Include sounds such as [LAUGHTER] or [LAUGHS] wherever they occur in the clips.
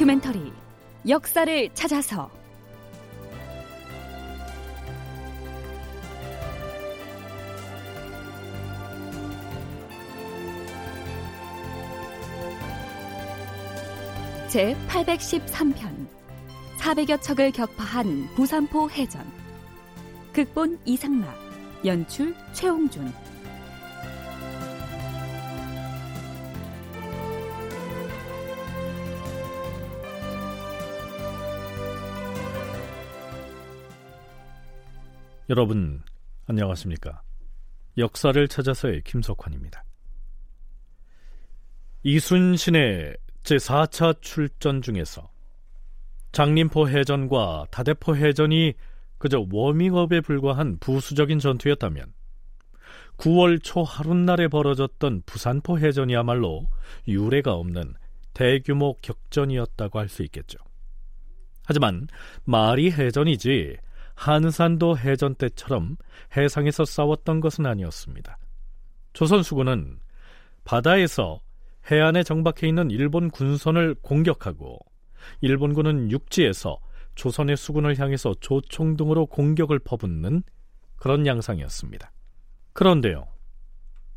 다큐멘터리 역사를 찾아서. 제 813편 400여 척을 격파한 부산포 해전. 극본 이상락 연출 최홍준 여러분 안녕하십니까? 역사를 찾아서의 김석환입니다. 이순신의 제4차 출전 중에서 장림포 해전과 다대포 해전이 그저 워밍업에 불과한 부수적인 전투였다면 9월 초 하룻날에 벌어졌던 부산포 해전이야말로 유례가 없는 대규모 격전이었다고 할 수 있겠죠. 하지만 말이 해전이지 한산도 해전 때처럼 해상에서 싸웠던 것은 아니었습니다. 조선 수군은 바다에서 해안에 정박해 있는 일본 군선을 공격하고 일본군은 육지에서 조선의 수군을 향해서 조총 등으로 공격을 퍼붓는 그런 양상이었습니다. 그런데요,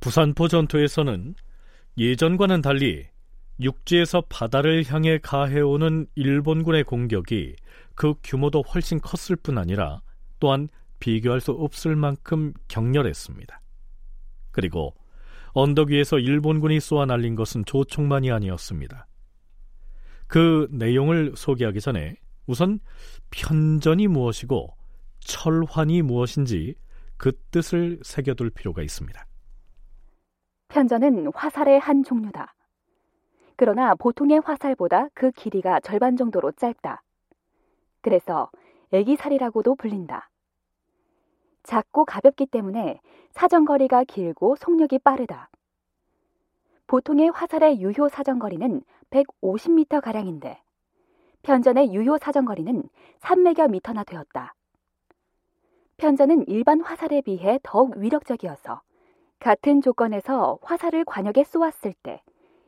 부산포 전투에서는 예전과는 달리 육지에서 바다를 향해 가해오는 일본군의 공격이 그 규모도 훨씬 컸을 뿐 아니라 또한 비교할 수 없을 만큼 격렬했습니다. 그리고 언덕 위에서 일본군이 쏘아 날린 것은 조총만이 아니었습니다. 그 내용을 소개하기 전에 우선 편전이 무엇이고 철환이 무엇인지 그 뜻을 새겨둘 필요가 있습니다. 편전은 화살의 한 종류다. 그러나 보통의 화살보다 그 길이가 절반 정도로 짧다. 그래서 애기살이라고도 불린다. 작고 가볍기 때문에 사정거리가 길고 속력이 빠르다. 보통의 화살의 유효 사정거리는 150m 가량인데 편전의 유효 사정거리는 300여 미터나 되었다. 편전은 일반 화살에 비해 더욱 위력적이어서 같은 조건에서 화살을 관역에 쏘았을 때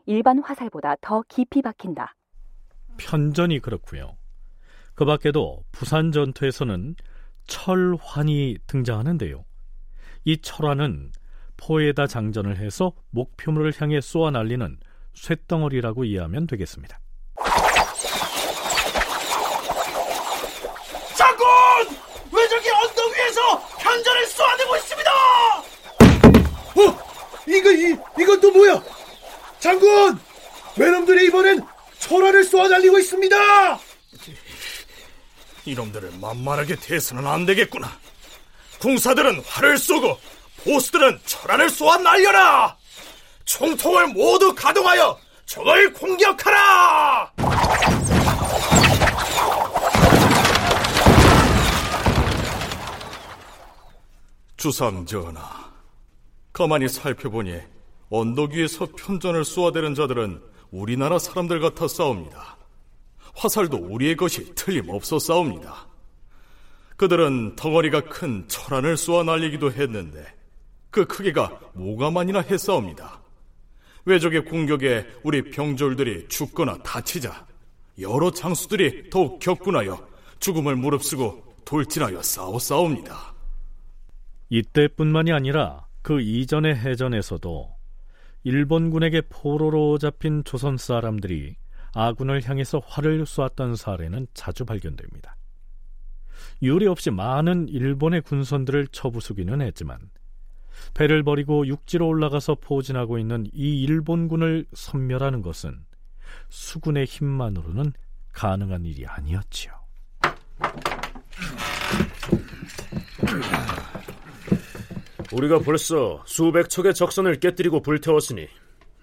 일반 화살보다 더 깊이 박힌다. 편전이 그렇고요. 그 밖에도 부산 전투에서는 철환이 등장하는데요. 이 철환은 포에다 장전을 해서 목표물을 향해 쏘아 날리는 쇳덩어리라고 이해하면 되겠습니다. 장군! 왜 저기 언덕 위에서 편전을 쏘아내고 있습니다! 어? 이거, 이, 이건 또 뭐야? 장군! 외놈들이 이번엔 날리고 있습니다! 이놈들을 만만하게 대해서는 안 되겠구나. 궁사들은 활을 쏘고 보스들은 철화를 쏘아 날려라! 총통을 모두 가동하여 적을 공격하라! 주상 전하, 가만히 살펴보니 언덕 위에서 편전을 쏘아대는 자들은 우리나라 사람들 같아 싸웁니다. 화살도 우리의 것이 틀림없어 싸웁니다. 그들은 덩어리가 큰 철안을 쏘아 날리기도 했는데 그 크기가 모가만이나 했사옵니다. 외적의 공격에 우리 병졸들이 죽거나 다치자 여러 장수들이 더욱 격분하여 죽음을 무릅쓰고 돌진하여 싸워 싸웁니다. 이때뿐만이 아니라 그 이전의 해전에서도 일본군에게 포로로 잡힌 조선 사람들이 아군을 향해서 활을 쏘았던 사례는 자주 발견됩니다. 유례 없이 많은 일본의 군선들을 쳐부수기는 했지만 배를 버리고 육지로 올라가서 포진하고 있는 이 일본군을 섬멸하는 것은 수군의 힘만으로는 가능한 일이 아니었지요. 우리가 벌써 수백 척의 적선을 깨뜨리고 불태웠으니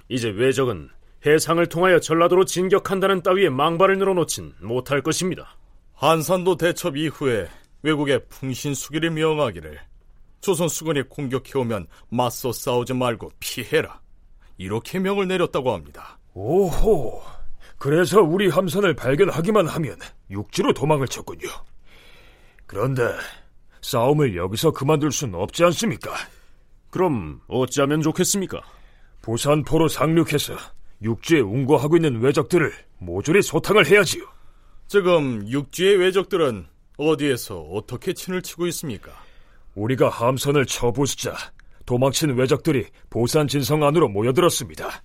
이제 외적은 해상을 통하여 전라도로 진격한다는 따위의 망발을 늘어놓진 못할 것입니다. 한산도 대첩 이후에 외국의 풍신수기를 명하기를 조선 수군이 공격해오면 맞서 싸우지 말고 피해라. 이렇게 명을 내렸다고 합니다. 오호. 그래서 우리 함선을 발견하기만 하면 육지로 도망을 쳤군요. 그런데 싸움을 여기서 그만둘 순 없지 않습니까? 그럼 어찌하면 좋겠습니까? 부산포로 상륙해서 육지에 운거하고 있는 왜적들을 모조리 소탕을 해야지요. 지금 육지의 왜적들은 어디에서 어떻게 친을 치고 있습니까? 우리가 함선을 쳐부수자 도망친 왜적들이 보산 진성 안으로 모여들었습니다.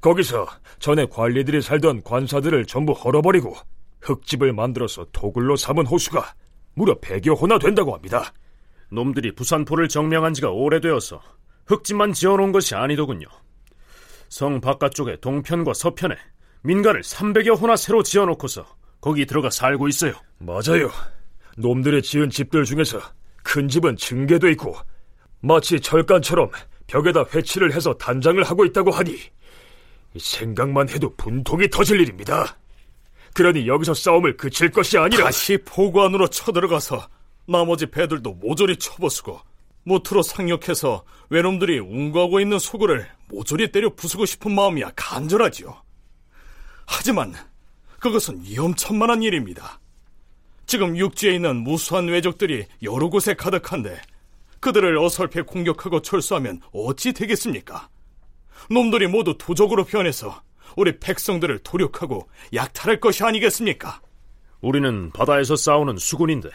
거기서 전에 관리들이 살던 관사들을 전부 헐어버리고 흙집을 만들어서 도굴로 삼은 호수가 무려 100여 호나 된다고 합니다. 놈들이 부산포를 정명한 지가 오래되어서 흙집만 지어놓은 것이 아니더군요. 성 바깥쪽에 동편과 서편에 민가를 300여 호나 새로 지어놓고서 거기 들어가 살고 있어요. 맞아요. 놈들의 지은 집들 중에서 큰 집은 층계도 있고 마치 철간처럼 벽에다 회치를 해서 단장을 하고 있다고 하니 생각만 해도 분통이 터질 일입니다. 그러니 여기서 싸움을 그칠 것이 아니라 다시 포구 안으로 쳐들어가서 나머지 배들도 모조리 쳐버수고 모트로 상륙해서 외놈들이 운거하고 있는 소굴을 모조리 때려 부수고 싶은 마음이야 간절하지요. 하지만 그것은 위험천만한 일입니다. 지금 육지에 있는 무수한 왜적들이 여러 곳에 가득한데 그들을 어설프게 공격하고 철수하면 어찌 되겠습니까? 놈들이 모두 도적으로 변해서 우리 백성들을 도륙하고 약탈할 것이 아니겠습니까? 우리는 바다에서 싸우는 수군인데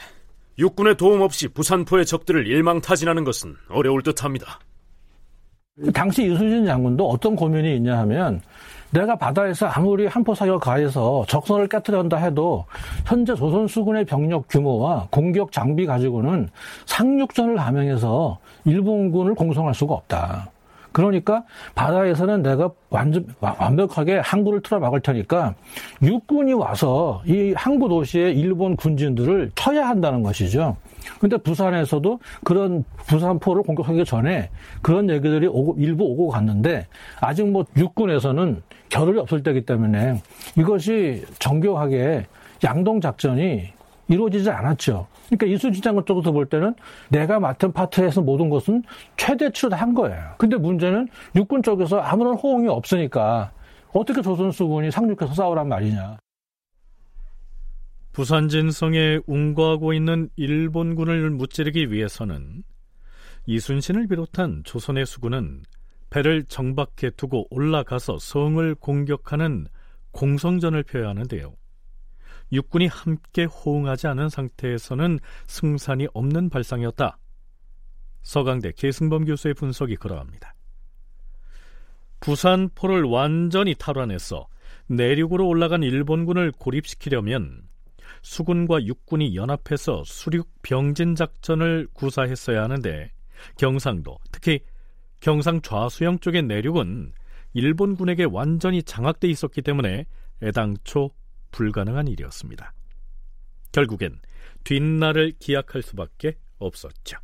육군의 도움 없이 부산포의 적들을 일망타진하는 것은 어려울 듯합니다. 당시 이순신 장군도 어떤 고민이 있냐 하면 내가 바다에서 아무리 한포 사격 가해서 적선을 깨뜨린다 해도 현재 조선 수군의 병력 규모와 공격 장비 가지고는 상륙전을 감행해서 일본군을 공성할 수가 없다. 그러니까 바다에서는 내가 완전 완벽하게 항구를 틀어 막을 테니까 육군이 와서 이 항구 도시의 일본 군진들을 쳐야 한다는 것이죠. 근데 부산에서도 그런 부산포를 공격하기 전에 그런 얘기들이 오고, 일부 오고 갔는데 아직 뭐 육군에서는 겨를이 없을 때기 때문에 이것이 정교하게 양동 작전이 이루어지지 않았죠. 그러니까 이순신 장군 쪽에서 볼 때는 내가 맡은 파트에서 모든 것은 최대치로 다한 거예요. 근데 문제는 육군 쪽에서 아무런 호응이 없으니까 어떻게 조선수군이 상륙해서 싸우란 말이냐. 부산 진성에 운거하고 있는 일본군을 무찌르기 위해서는 이순신을 비롯한 조선의 수군은 배를 정박해 두고 올라가서 성을 공격하는 공성전을 펴야 하는데요. 육군이 함께 호응하지 않은 상태에서는 승산이 없는 발상이었다. 서강대 계승범 교수의 분석이 그러합니다. 부산포를 완전히 탈환해서 내륙으로 올라간 일본군을 고립시키려면 수군과 육군이 연합해서 수륙 병진 작전을 구사했어야 하는데 경상도 특히 경상 좌수영 쪽의 내륙은 일본군에게 완전히 장악돼 있었기 때문에 애당초 불가능한 일이었습니다. 결국엔 뒷날을 기약할 수밖에 없었죠.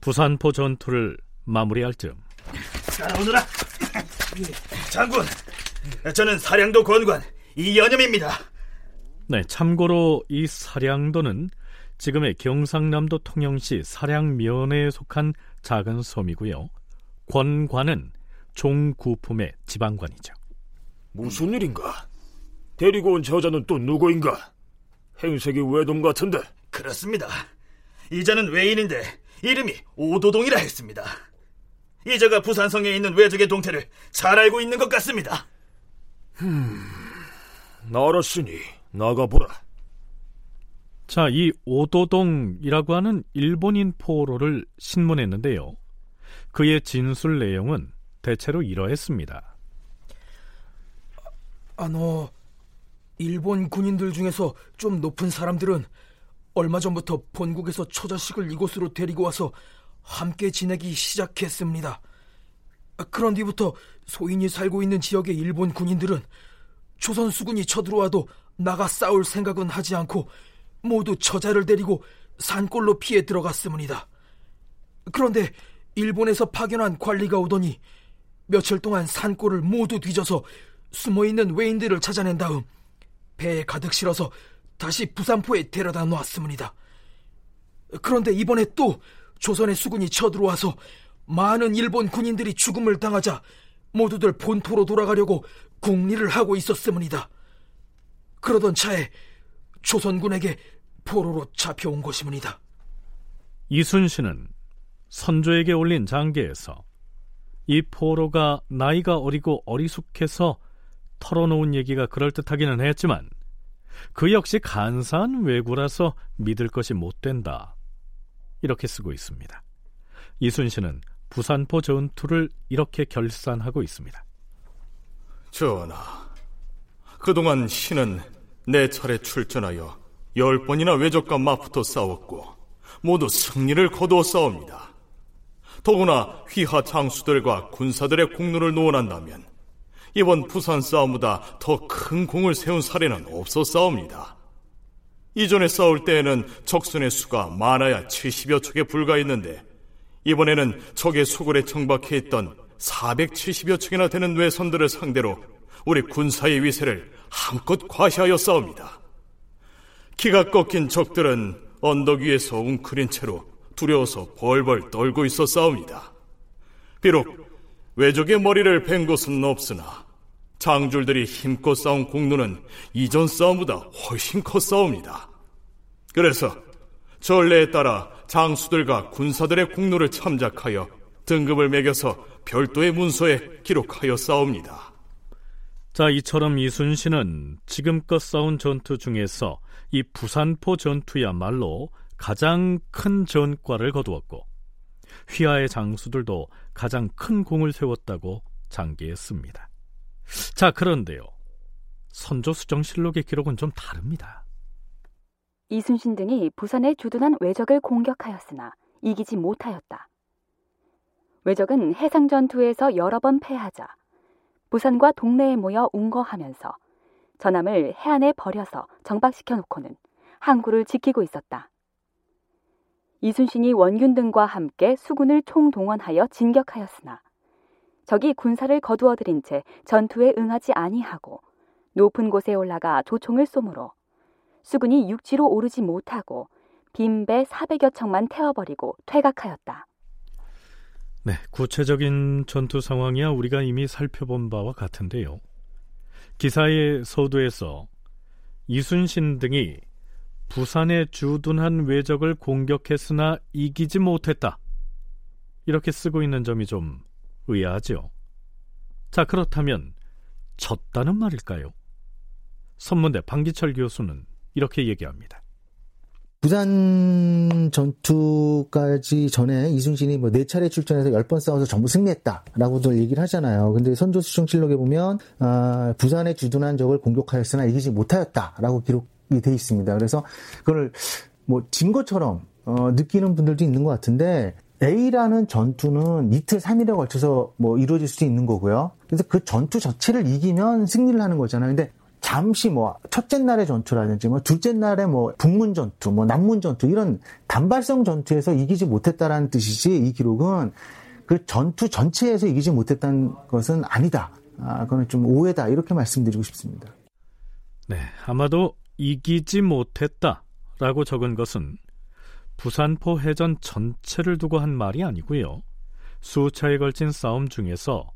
부산포 전투를 마무리할 즈음 따라오너라 장군 저는 사량도 권관 이연염입니다 네 참고로 이 사량도는 지금의 경상남도 통영시 사량면에 속한 작은 섬이고요. 권관은 종구품의 지방관이죠. 무슨 일인가? 데리고 온 저자는 또 누구인가? 행색이 외돔 같은데. 그렇습니다. 이자는 외인인데 이름이 오도동이라 했습니다. 이자가 부산성에 있는 외적의 동태를 잘 알고 있는 것 같습니다. 흠, 알았으니 나가보라. 자, 이 오도동이라고 하는 일본인 포로를 신문했는데요. 그의 진술 내용은 대체로 이러했습니다. 아노, 일본 군인들 중에서 좀 높은 사람들은 얼마 전부터 본국에서 처자식을 이곳으로 데리고 와서 함께 지내기 시작했습니다. 그런 뒤부터 소인이 살고 있는 지역의 일본 군인들은 조선 수군이 쳐들어와도 나가 싸울 생각은 하지 않고 모두 처자를 데리고 산골로 피해 들어갔습니다. 그런데 일본에서 파견한 관리가 오더니 며칠 동안 산골을 모두 뒤져서 숨어 있는 외인들을 찾아낸 다음 배에 가득 실어서 다시 부산포에 데려다 놓았습니다. 그런데 이번에 또 조선의 수군이 쳐들어와서 많은 일본 군인들이 죽음을 당하자 모두들 본토로 돌아가려고 궁리를 하고 있었습니다. 그러던 차에 조선군에게 포로로 잡혀온 것이문이다. 이순신은 선조에게 올린 장계에서 이 포로가 나이가 어리고 어리숙해서 털어놓은 얘기가 그럴듯하기는 했지만 그 역시 간사한 왜구라서 믿을 것이 못 된다. 이렇게 쓰고 있습니다. 이순신은 부산포 전투를 이렇게 결산하고 있습니다. 전하, 그동안 신은 네 차례 출전하여 열 번이나 외적과 맞붙어 싸웠고 모두 승리를 거두어 싸웁니다. 더구나 휘하 장수들과 군사들의 공로를 노원한다면 이번 부산 싸움보다 더 큰 공을 세운 사례는 없었사옵니다. 이전에 싸울 때에는 적순의 수가 많아야 70여 척에 불과했는데 이번에는 적의 수골에 정박해 있던 470여 척이나 되는 외선들을 상대로 우리 군사의 위세를 한껏 과시하여 싸웁니다. 키가 꺾인 적들은 언덕 위에서 웅크린 채로 두려워서 벌벌 떨고 있어 싸웁니다. 비록 외적의 머리를 벤 것은 없으나 장줄들이 힘껏 싸운 공로는 이전 싸움보다 훨씬 컸싸웁니다. 그래서 전례에 따라 장수들과 군사들의 공로를 참작하여 등급을 매겨서 별도의 문서에 기록하여 싸웁니다. 자, 이처럼 이순신은 지금껏 싸운 전투 중에서 이 부산포 전투야말로 가장 큰 전과를 거두었고 휘하의 장수들도 가장 큰 공을 세웠다고 장기했습니다. 자, 그런데요. 선조 수정실록의 기록은 좀 다릅니다. 이순신 등이 부산에 주둔한 왜적을 공격하였으나 이기지 못하였다. 왜적은 해상 전투에서 여러 번 패하자 부산과 동네에 모여 운거하면서 전함을 해안에 버려서 정박시켜 놓고는 항구를 지키고 있었다. 이순신이 원균 등과 함께 수군을 총동원하여 진격하였으나 적이 군사를 거두어들인 채 전투에 응하지 아니하고 높은 곳에 올라가 조총을 쏘므로 수군이 육지로 오르지 못하고 빈 배 400여 척만 태워버리고 퇴각하였다. 네, 구체적인 전투 상황이야 우리가 이미 살펴본 바와 같은데요. 기사의 서두에서 이순신 등이 부산에 주둔한 외적을 공격했으나 이기지 못했다. 이렇게 쓰고 있는 점이 좀 의아하죠. 자, 그렇다면 졌다는 말일까요? 선문대 방기철 교수는 이렇게 얘기합니다. 부산 전투까지 전에 이순신이 뭐 네 차례 출전해서 열 번 싸워서 전부 승리했다라고도 얘기를 하잖아요. 근데 선조수정실록에 보면 아, 부산에 주둔한 적을 공격하였으나 이기지 못하였다라고 기록이 돼 있습니다. 그래서 그걸 뭐 진 것처럼 어, 느끼는 분들도 있는 것 같은데 A라는 전투는 이틀, 3일에 걸쳐서 뭐 이루어질 수도 있는 거고요. 그래서 그 전투 자체를 이기면 승리를 하는 거잖아요. 근데 잠시 뭐 첫째 날의 전투라든지 뭐 둘째 날의 뭐 북문 전투, 뭐 남문 전투 이런 단발성 전투에서 이기지 못했다라는 뜻이지 이 기록은 그 전투 전체에서 이기지 못했다는 것은 아니다. 아, 그거는 좀 오해다 이렇게 말씀드리고 싶습니다. 네, 아마도 이기지 못했다라고 적은 것은 부산포 해전 전체를 두고 한 말이 아니고요. 수차에 걸친 싸움 중에서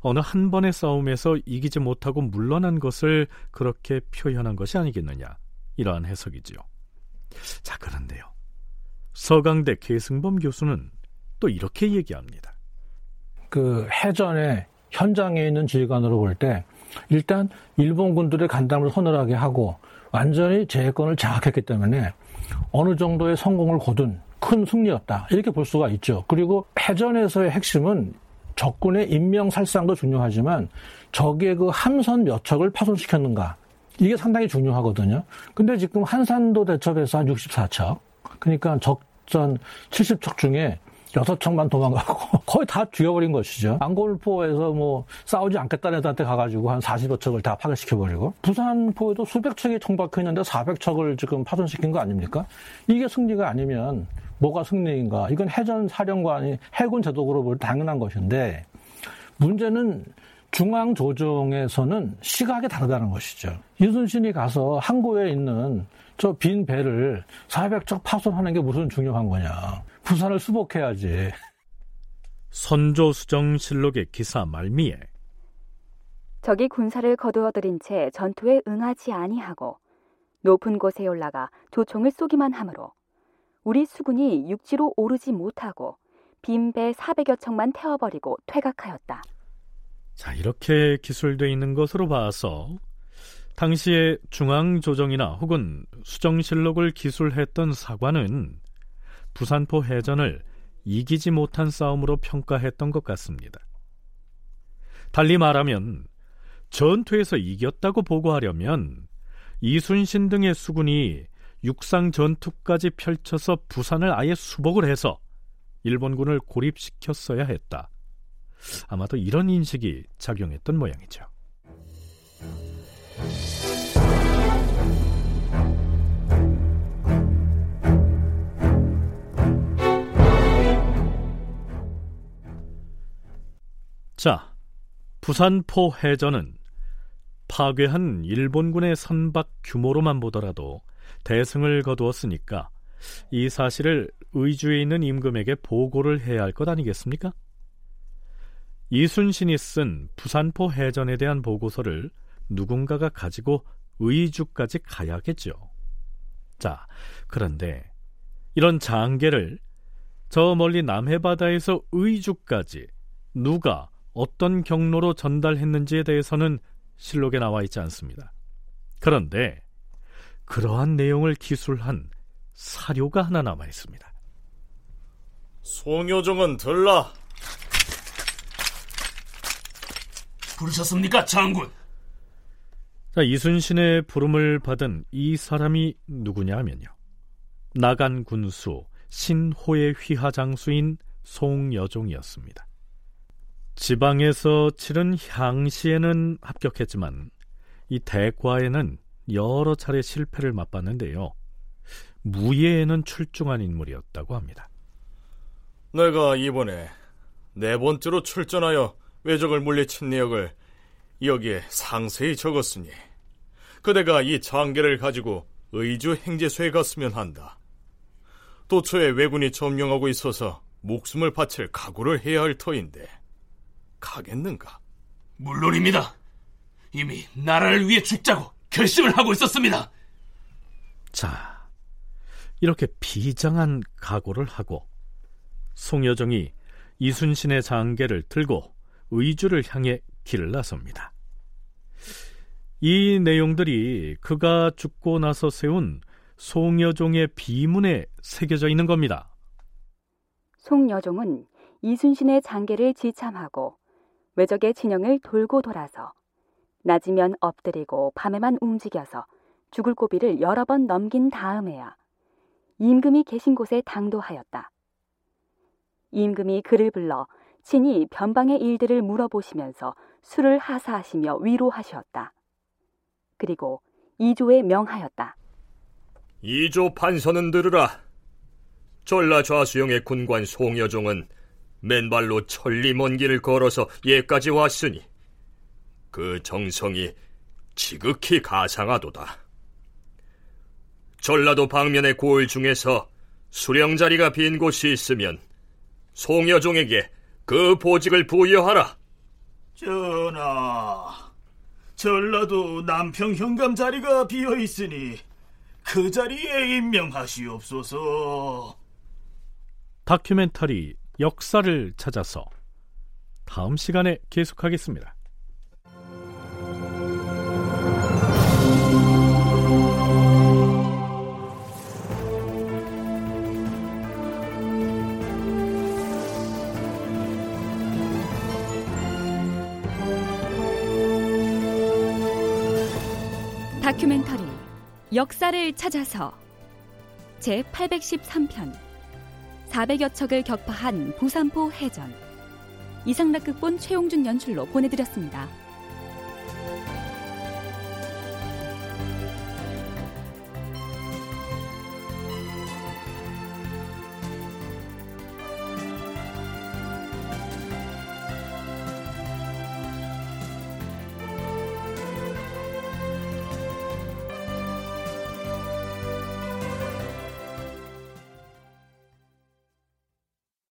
어느 한 번의 싸움에서 이기지 못하고 물러난 것을 그렇게 표현한 것이 아니겠느냐 이러한 해석이지요. 자 그런데요. 서강대 계승범 교수는 또 이렇게 얘기합니다. 그 해전의 현장에 있는 질관으로 볼 때 일단 일본 군들의 간담을 서늘하게 하고 완전히 제해권을 장악했기 때문에 어느 정도의 성공을 거둔 큰 승리였다 이렇게 볼 수가 있죠. 그리고 해전에서의 핵심은 적군의 인명살상도 중요하지만 적의 그 함선 몇 척을 파손시켰는가 이게 상당히 중요하거든요. 근데 지금 한산도 대첩에서 한 64척 그러니까 적전 70척 중에 여섯 척만 도망가고 [LAUGHS] 거의 다 죽여버린 것이죠. 안골포에서 뭐 싸우지 않겠다는 애들한테 가가지고 한 40여 척을 다 파괴시켜버리고 부산포에도 수백 척이 총박혀 있는데 400척을 지금 파손시킨 거 아닙니까? 이게 승리가 아니면 뭐가 승리인가? 이건 해전 사령관이 해군 제도로 볼 당연한 것인데 문제는 중앙 조정에서는 시각이 다르다는 것이죠. 이순신이 가서 항구에 있는 저 빈 배를 400척 파손하는 게 무슨 중요한 거냐. 부산을 수복해야지. 선조수정실록의 기사 말미에 적이 군사를 거두어들인 채 전투에 응하지 아니하고 높은 곳에 올라가 조총을 쏘기만 하므로 우리 수군이 육지로 오르지 못하고 빈 배 400여 척만 태워버리고 퇴각하였다. 자, 이렇게 기술돼 있는 것으로 봐서 당시에 중앙조정이나 혹은 수정실록을 기술했던 사관은 부산포 해전을 이기지 못한 싸움으로 평가했던 것 같습니다. 달리 말하면 전투에서 이겼다고 보고하려면 이순신 등의 수군이 육상 전투까지 펼쳐서 부산을 아예 수복을 해서 일본군을 고립시켰어야 했다. 아마도 이런 인식이 작용했던 모양이죠. 자, 부산포 해전은 파괴한 일본군의 선박 규모로만 보더라도 대승을 거두었으니까 이 사실을 의주에 있는 임금에게 보고를 해야 할 것 아니겠습니까? 이순신이 쓴 부산포 해전에 대한 보고서를 누군가가 가지고 의주까지 가야겠죠. 자, 그런데 이런 장계를 저 멀리 남해바다에서 의주까지 누가 어떤 경로로 전달했는지에 대해서는 실록에 나와 있지 않습니다. 그런데 그러한 내용을 기술한 사료가 하나 남아 있습니다. 송효정은 들라. 부르셨습니까, 장군? 자, 이순신의 부름을 받은 이 사람이 누구냐 하면요. 나간 군수 신호의 휘하 장수인 송여종이었습니다. 지방에서 치른 향시에는 합격했지만 이 대과에는 여러 차례 실패를 맛봤는데요. 무예에는 출중한 인물이었다고 합니다. 내가 이번에 네 번째로 출전하여 외적을 물리친 내역을 여기에 상세히 적었으니 그대가 이 장계를 가지고 의주 행제소에 갔으면 한다. 도처에 왜군이 점령하고 있어서 목숨을 바칠 각오를 해야 할 터인데 가겠는가? 물론입니다. 이미 나라를 위해 죽자고 결심을 하고 있었습니다. 자, 이렇게 비장한 각오를 하고 송여정이 이순신의 장계를 들고 의주를 향해 길을 나섭니다. 이 내용들이 그가 죽고 나서 세운 송여종의 비문에 새겨져 있는 겁니다. 송여종은 이순신의 장계를 지참하고 외적의 진영을 돌고 돌아서 낮이면 엎드리고 밤에만 움직여서 죽을 고비를 여러 번 넘긴 다음에야 임금이 계신 곳에 당도하였다. 임금이 그를 불러 친히 변방의 일들을 물어보시면서 술을 하사하시며 위로하셨다. 그리고 이조에 명하였다. 이조 판서는 들으라. 전라 좌수영의 군관 송여종은 맨발로 천리 먼 길을 걸어서 예까지 왔으니 그 정성이 지극히 가상하도다. 전라도 방면의 고을 중에서 수령 자리가 빈 곳이 있으면 송여종에게 그 보직을 부여하라. 전하, 전라도 남평 현감 자리가 비어 있으니 그 자리에 임명하시옵소서. 다큐멘터리 역사를 찾아서 다음 시간에 계속하겠습니다. 다큐멘터리 역사를 찾아서 제 813편 400여 척을 격파한 부산포 해전 이상락극본 최용준 연출로 보내드렸습니다.